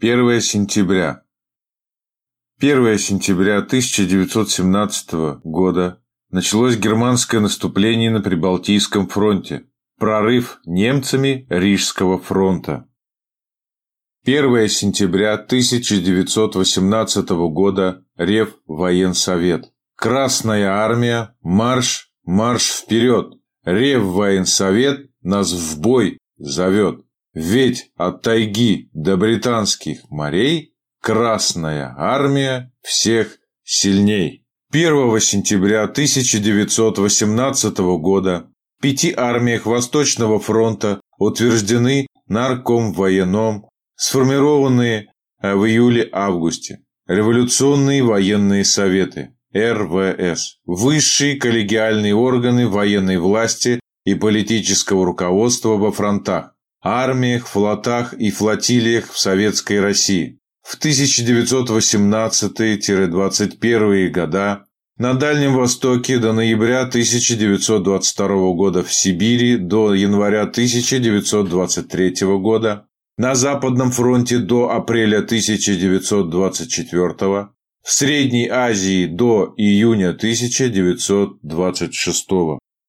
1 сентября. 1 сентября 1917 года началось германское наступление на Прибалтийском фронте, прорыв немцами Рижского фронта. 1 сентября 1918 года Рев Военсовет. Красная армия, марш, марш вперед! Рев Военсовет нас в бой зовет. Ведь от тайги до британских морей Красная армия всех сильней. 1 сентября 1918 года в пяти армиях Восточного фронта утверждены нарком военном, сформированные в июле-августе революционные военные советы РВС, высшие коллегиальные органы военной власти и политического руководства во фронтах, армиях, флотах и флотилиях в Советской России. В 1918-21 года на Дальнем Востоке до ноября 1922 года в Сибири до января 1923 года, на Западном фронте до апреля 1924 в Средней Азии до июня 1926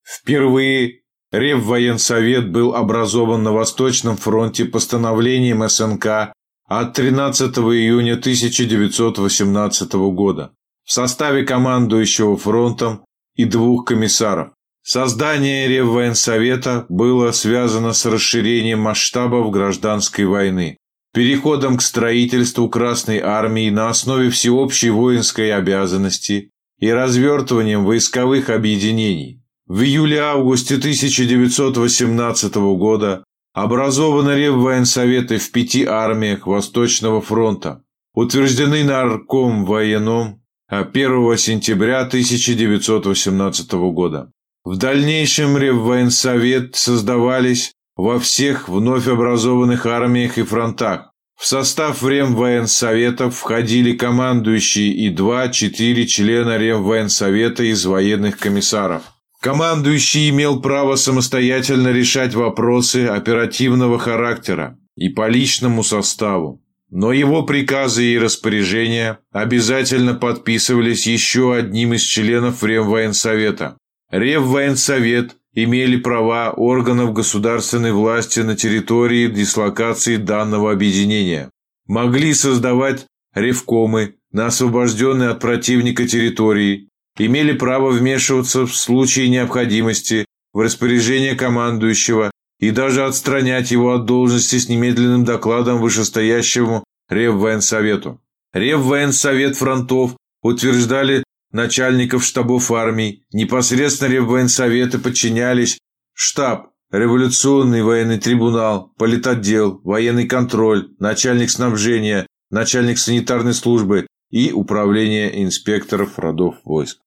Впервые Реввоенсовет был образован на Восточном фронте постановлением СНК от 13 июня 1918 года в составе командующего фронтом и двух комиссаров. Создание Реввоенсовета было связано с расширением масштабов гражданской войны, переходом к строительству Красной Армии на основе всеобщей воинской обязанности и развертыванием войсковых объединений, в июле-августе 1918 года образованы Реввоенсоветы в пяти армиях Восточного фронта, утверждены Нарком военном 1 сентября 1918 года. В дальнейшем Реввоенсовет создавались во всех вновь образованных армиях и фронтах. В состав Ремвоенсоветов входили командующие и два-четыре члена Ремвоенсовета из военных комиссаров. Командующий имел право самостоятельно решать вопросы оперативного характера и по личному составу. Но его приказы и распоряжения обязательно подписывались еще одним из членов Ремвоенсовета. Реввоенсовет имели права органов государственной власти на территории дислокации данного объединения. Могли создавать ревкомы на освобожденной от противника территории имели право вмешиваться в случае необходимости в распоряжение командующего и даже отстранять его от должности с немедленным докладом вышестоящему Реввоенсовету. Реввоенсовет фронтов утверждали начальников штабов армий, непосредственно Реввоенсоветы подчинялись штаб, революционный военный трибунал, политотдел, военный контроль, начальник снабжения, начальник санитарной службы и управление инспекторов родов войск.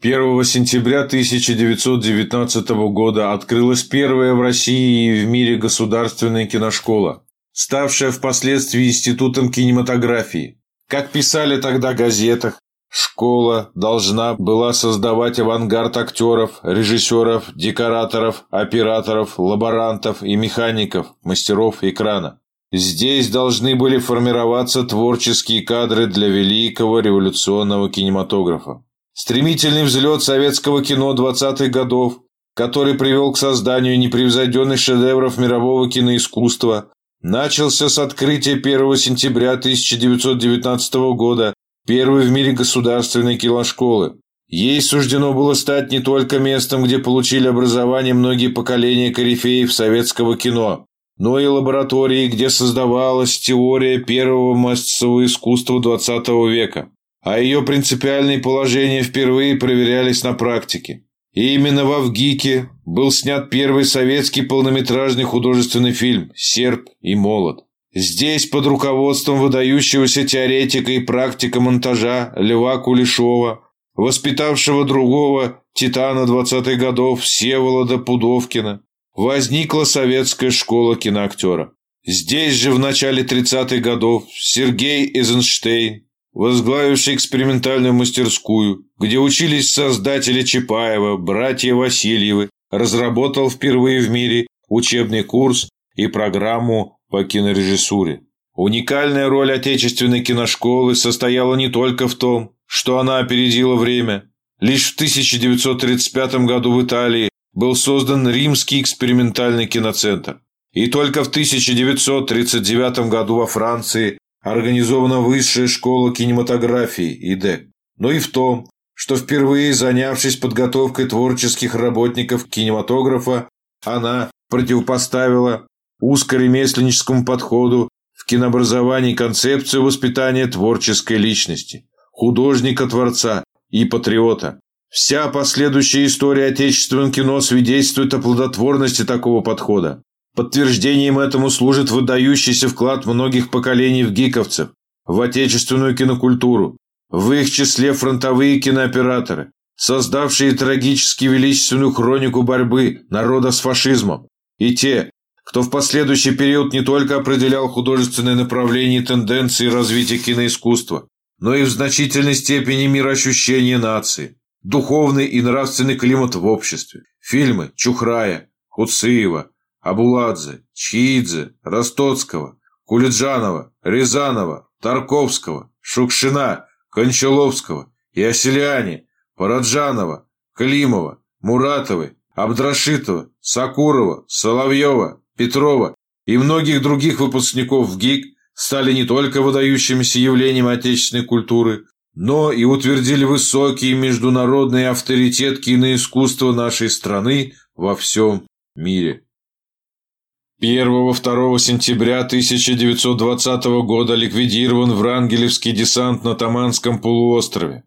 1 сентября 1919 года открылась первая в России и в мире государственная киношкола, ставшая впоследствии институтом кинематографии. Как писали тогда в газетах, школа должна была создавать авангард актеров, режиссеров, декораторов, операторов, лаборантов и механиков, мастеров экрана. Здесь должны были формироваться творческие кадры для великого революционного кинематографа. Стремительный взлет советского кино 20-х годов, который привел к созданию непревзойденных шедевров мирового киноискусства, начался с открытия 1 сентября 1919 года первой в мире государственной киношколы. Ей суждено было стать не только местом, где получили образование многие поколения корифеев советского кино, но и лабораторией, где создавалась теория первого массового искусства XX века а ее принципиальные положения впервые проверялись на практике. И именно в Авгике был снят первый советский полнометражный художественный фильм «Серп и молот». Здесь под руководством выдающегося теоретика и практика монтажа Льва Кулешова, воспитавшего другого титана 20-х годов Всеволода Пудовкина, возникла советская школа киноактера. Здесь же в начале 30-х годов Сергей Эйзенштейн, возглавивший экспериментальную мастерскую, где учились создатели Чапаева, братья Васильевы, разработал впервые в мире учебный курс и программу по кинорежиссуре. Уникальная роль отечественной киношколы состояла не только в том, что она опередила время. Лишь в 1935 году в Италии был создан Римский экспериментальный киноцентр. И только в 1939 году во Франции организована Высшая школа кинематографии ИДЭК. Но и в том, что впервые занявшись подготовкой творческих работников кинематографа, она противопоставила узкоремесленническому подходу кинообразовании концепцию воспитания творческой личности, художника-творца и патриота. Вся последующая история отечественного кино свидетельствует о плодотворности такого подхода. Подтверждением этому служит выдающийся вклад многих поколений в гиковцев, в отечественную кинокультуру, в их числе фронтовые кинооператоры, создавшие трагически величественную хронику борьбы народа с фашизмом, и те, кто в последующий период не только определял художественные направления и тенденции развития киноискусства, но и в значительной степени мироощущение нации, духовный и нравственный климат в обществе. Фильмы Чухрая, Хуциева, Абуладзе, Чиидзе, Ростоцкого, Кулиджанова, Рязанова, Тарковского, Шукшина, Кончаловского, Яселяне, Параджанова, Климова, Муратовой, Абдрашитова, Сакурова, Соловьева, Петрова и многих других выпускников ГИК стали не только выдающимися явлениями отечественной культуры, но и утвердили высокий международный авторитет киноискусства нашей страны во всем мире. 1-2 сентября 1920 года ликвидирован Врангелевский десант на Таманском полуострове.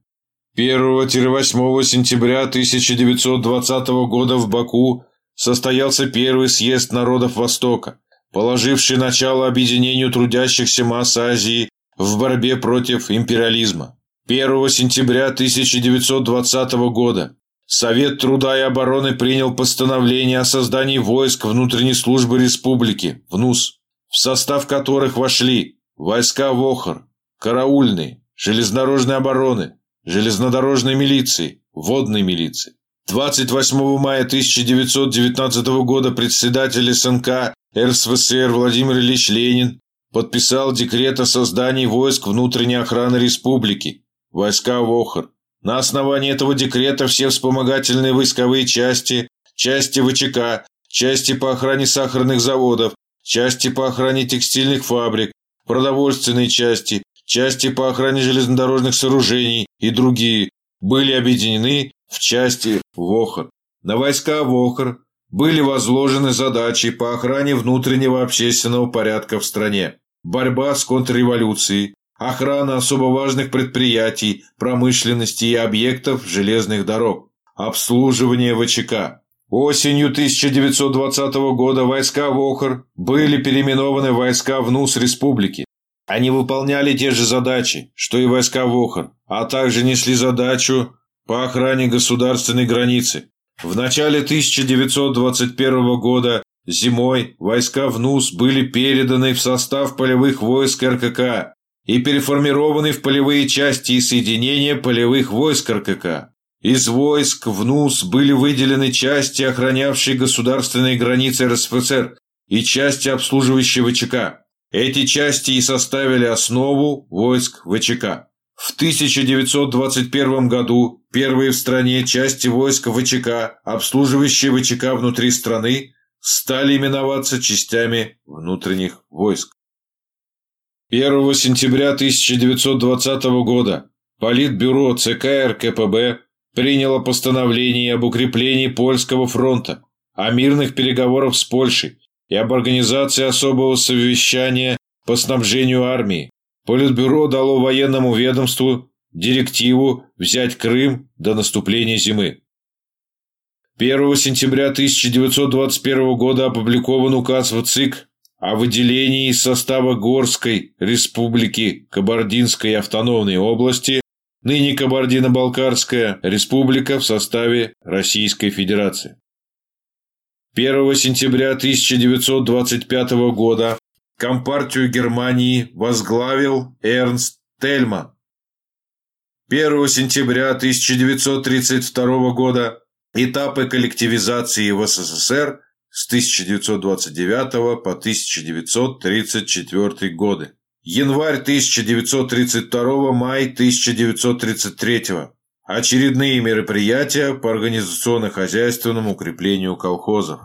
1-8 сентября 1920 года в Баку состоялся первый съезд народов Востока, положивший начало объединению трудящихся масс Азии в борьбе против империализма. 1 сентября 1920 года Совет труда и обороны принял постановление о создании войск внутренней службы республики, ВНУС, в состав которых вошли войска ВОХР, караульные, железнодорожной обороны, железнодорожной милиции, водной милиции. 28 мая 1919 года председатель СНК РСФСР Владимир Ильич Ленин подписал декрет о создании войск внутренней охраны республики, войска ВОХР. На основании этого декрета все вспомогательные войсковые части, части ВЧК, части по охране сахарных заводов, части по охране текстильных фабрик, продовольственные части, части по охране железнодорожных сооружений и другие были объединены в части ВОХР. На войска ВОХР были возложены задачи по охране внутреннего общественного порядка в стране, борьба с контрреволюцией, охрана особо важных предприятий, промышленности и объектов железных дорог, обслуживание ВЧК. Осенью 1920 года войска ВОХР были переименованы в войска ВНУС Республики. Они выполняли те же задачи, что и войска ВОХР, а также несли задачу по охране государственной границы. В начале 1921 года зимой войска ВНУС были переданы в состав полевых войск РКК и переформированы в полевые части и соединения полевых войск РКК. Из войск ВНУС были выделены части, охранявшие государственные границы РСФСР и части, обслуживающие ВЧК. Эти части и составили основу войск ВЧК. В 1921 году первые в стране части войск ВЧК, обслуживающие ВЧК внутри страны, стали именоваться частями внутренних войск. 1 сентября 1920 года Политбюро ЦК РКПБ приняло постановление об укреплении Польского фронта, о мирных переговорах с Польшей и об организации особого совещания по снабжению армии, Политбюро дало военному ведомству директиву взять Крым до наступления зимы. 1 сентября 1921 года опубликован указ в ЦИК о выделении из состава Горской республики Кабардинской автономной области, ныне Кабардино-Балкарская республика в составе Российской Федерации. 1 сентября 1925 года Компартию Германии возглавил Эрнст Тельман. 1 сентября 1932 года этапы коллективизации в СССР с 1929 по 1934 годы. Январь 1932, май 1933. Очередные мероприятия по организационно-хозяйственному укреплению колхозов.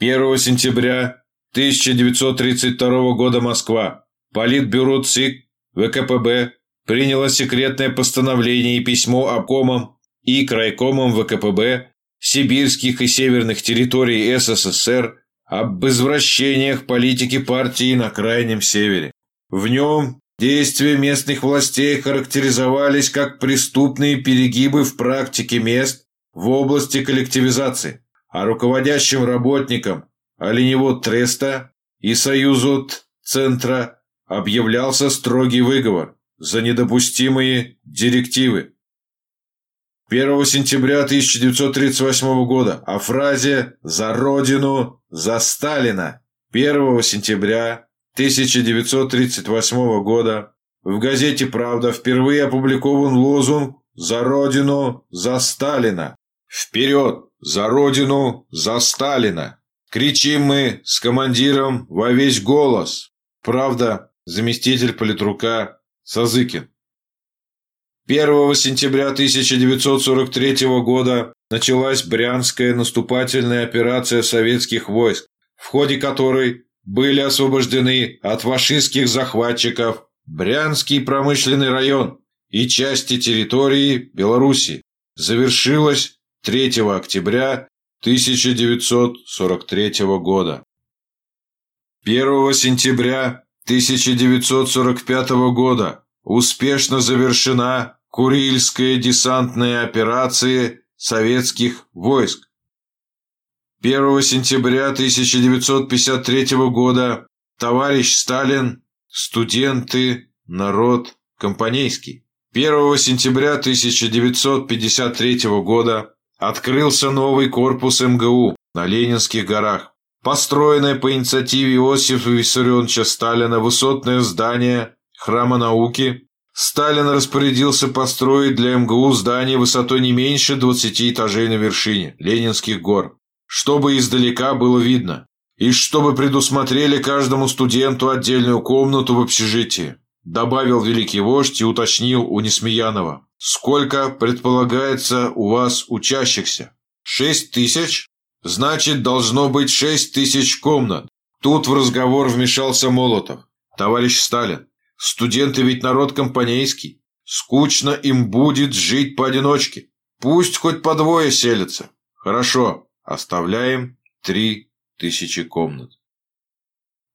1 сентября 1932 года Москва. Политбюро ЦИК ВКПБ приняло секретное постановление и письмо обкомам и крайкомам ВКПБ сибирских и северных территорий СССР об извращениях политики партии на Крайнем Севере. В нем действия местных властей характеризовались как преступные перегибы в практике мест в области коллективизации, а руководящим работникам Оленевод Треста и Союзу Центра объявлялся строгий выговор за недопустимые директивы. 1 сентября 1938 года о фразе «За Родину, за Сталина». 1 сентября 1938 года в газете «Правда» впервые опубликован лозунг «За Родину, за Сталина». Вперед! За Родину, за Сталина! Кричим мы с командиром во весь голос. Правда, заместитель политрука Сазыкин. 1 сентября 1943 года началась Брянская наступательная операция советских войск, в ходе которой были освобождены от фашистских захватчиков Брянский промышленный район и части территории Белоруссии. Завершилась 3 октября 1943 года. 1 сентября 1945 года успешно завершена Курильская десантная операция советских войск. 1 сентября 1953 года товарищ Сталин, студенты, народ компанейский. 1 сентября 1953 года открылся новый корпус МГУ на Ленинских горах. Построенное по инициативе Иосифа Виссарионовича Сталина высотное здание Храма науки Сталин распорядился построить для МГУ здание высотой не меньше 20 этажей на вершине Ленинских гор, чтобы издалека было видно, и чтобы предусмотрели каждому студенту отдельную комнату в общежитии, добавил великий вождь и уточнил у Несмеянова. Сколько предполагается у вас учащихся? Шесть тысяч? Значит, должно быть шесть тысяч комнат. Тут в разговор вмешался Молотов. Товарищ Сталин, Студенты ведь народ компанейский. Скучно им будет жить поодиночке. Пусть хоть по двое селятся. Хорошо, оставляем три тысячи комнат.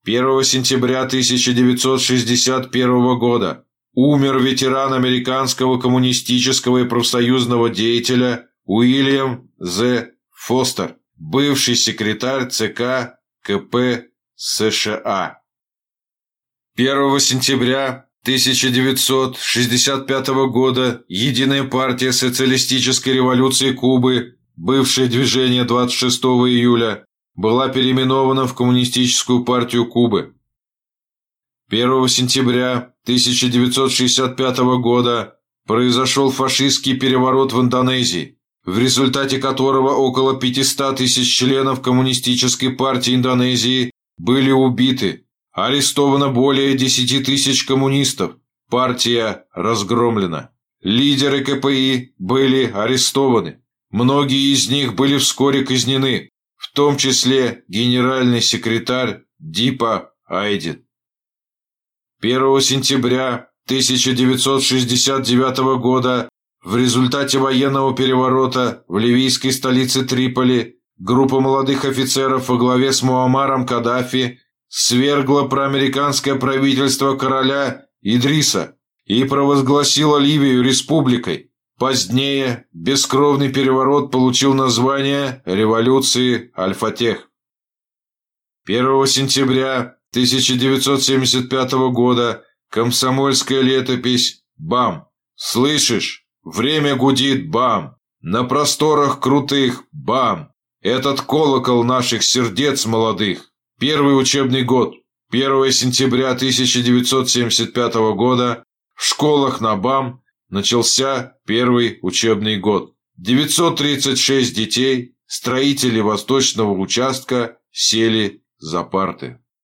1 сентября 1961 года умер ветеран американского коммунистического и профсоюзного деятеля Уильям З. Фостер, бывший секретарь ЦК КП США. 1 сентября 1965 года Единая партия социалистической революции Кубы, бывшее движение 26 июля, была переименована в Коммунистическую партию Кубы. 1 сентября 1965 года произошел фашистский переворот в Индонезии, в результате которого около 500 тысяч членов Коммунистической партии Индонезии были убиты, Арестовано более 10 тысяч коммунистов. Партия разгромлена. Лидеры КПИ были арестованы. Многие из них были вскоре казнены, в том числе генеральный секретарь Дипа Айдин. 1 сентября 1969 года в результате военного переворота в ливийской столице Триполи группа молодых офицеров во главе с Муаммаром Каддафи свергла проамериканское правительство короля Идриса и провозгласила Ливию республикой. Позднее бескровный переворот получил название революции Альфатех. 1 сентября 1975 года комсомольская летопись «Бам!» Слышишь? Время гудит «Бам!» На просторах крутых «Бам!» Этот колокол наших сердец молодых Первый учебный год. 1 сентября 1975 года в школах на БАМ начался первый учебный год. 936 детей, строители восточного участка, сели за парты.